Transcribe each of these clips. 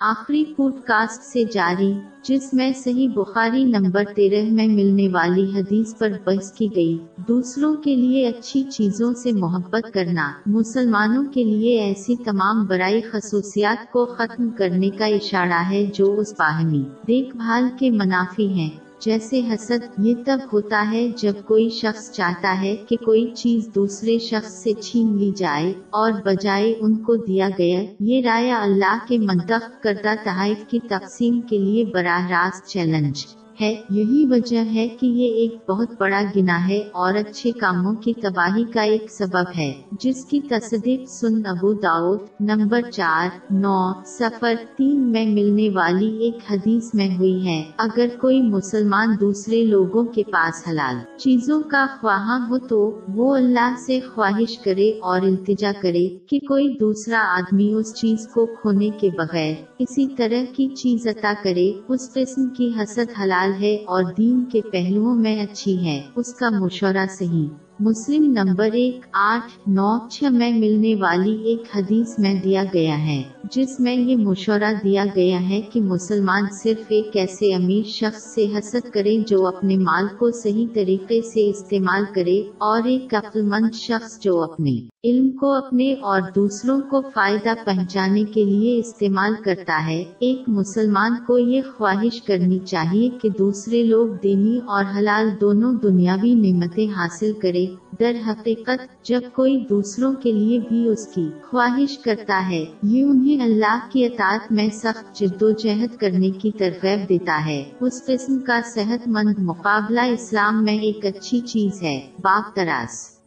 آخری pod cost سے جاری، جس میں صحیح بخاری نمبر تیرہ میں ملنے والی حدیث پر بحث کی گئی۔ دوسروں کے لیے اچھی چیزوں سے محبت کرنا، مسلمانوں کے لیے ایسی تمام برائی خصوصیات کو ختم کرنے کا اشارہ ہے جو اس باہمی دیکھ بھال کے منافی ہیں۔ جیسے حسد، یہ تب ہوتا ہے جب کوئی شخص چاہتا ہے کہ کوئی چیز دوسرے شخص سے چھین لی جائے اور بجائے ان کو دیا گیا۔ یہ رائے اللہ کے منتخب کردہ تحائف کی تقسیم کے لیے براہ راست چیلنج۔ ہے۔ یہی وجہ ہے کہ یہ ایک بہت بڑا گناہ ہے اور اچھے کاموں کی تباہی کا ایک سبب ہے، جس کی تصدیق سن ابو داؤد، نمبر چار، نو سفر تین میں ملنے والی ایک حدیث میں ہوئی ہے۔ اگر کوئی مسلمان دوسرے لوگوں کے پاس حلال چیزوں کا خواہاں ہو تو وہ اللہ سے خواہش کرے اور التجا کرے کہ کوئی دوسرا آدمی اس چیز کو کھونے کے بغیر اسی طرح کی چیز عطا کرے، اس قسم کی حسد حلال ہے اور دین کے پہلوؤں میں اچھی ہے اس کا مشورہ صحیح۔ مسلم نمبر ایک آٹھ نو چھ میں ملنے والی ایک حدیث میں دیا گیا ہے، جس میں یہ مشورہ دیا گیا ہے کہ مسلمان صرف ایک ایسے امیر شخص سے حسد کرے جو اپنے مال کو صحیح طریقے سے استعمال کرے اور ایک عقل مند شخص جو اپنے علم کو اپنے اور دوسروں کو فائدہ پہنچانے کے لیے استعمال کرتا ہے۔ ایک مسلمان کو یہ خواہش کرنی چاہیے کہ دوسرے لوگ دینی اور حلال دونوں دنیاوی نعمتیں حاصل کرے در حقیقت جب کوئی دوسروں کے لیے بھی اس کی خواہش کرتا ہے، یہ انہیں اللہ کی اطاعت میں سخت جد و جہد کرنے کی ترغیب دیتا ہے۔ اس قسم کا صحت مند مقابلہ اسلام میں ایک اچھی چیز ہے۔ باغ تراس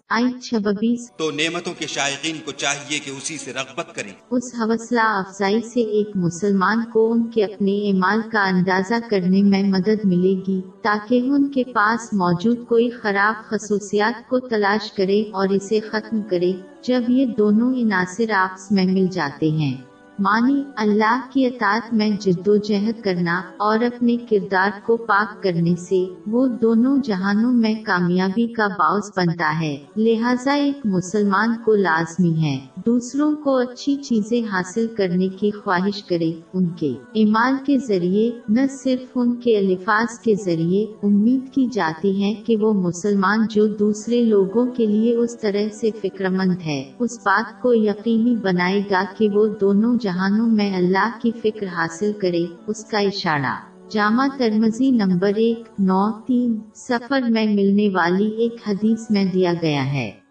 تو نعمتوں کے شائقین کو چاہیے کہ اسی سے رغبت کریں۔ اس حوصلہ افزائی سے ایک مسلمان کو ان کے اپنے اعمال کا اندازہ کرنے میں مدد ملے گی تاکہ ان کے پاس موجود کوئی خراب خصوصیات کو تلاش کرے اور اسے ختم کرے جب یہ دونوں عناصر آپس میں مل جاتے ہیں۔ مانی اللہ کی اطاعت میں جد و جہد کرنا اور اپنے کردار کو پاک کرنے سے وہ دونوں جہانوں میں کامیابی کا باعث بنتا ہے، لہٰذا ایک مسلمان کو لازمی ہے۔ دوسروں کو اچھی چیزیں حاصل کرنے کی خواہش کرے ان کے ایمان کے ذریعے، نہ صرف ان کے الفاظ کے ذریعے۔ امید کی جاتی ہے کہ وہ مسلمان جو دوسرے لوگوں کے لیے اس طرح سے فکر مند ہے، اس بات کو یقینی بنائے گا کہ وہ دونوں جہانوں میں اللہ کی فکر حاصل کرے، اس کا اشارہ۔ جامع ترمزی نمبر ایک، نو، تین سفر میں ملنے والی ایک حدیث میں دیا گیا ہے۔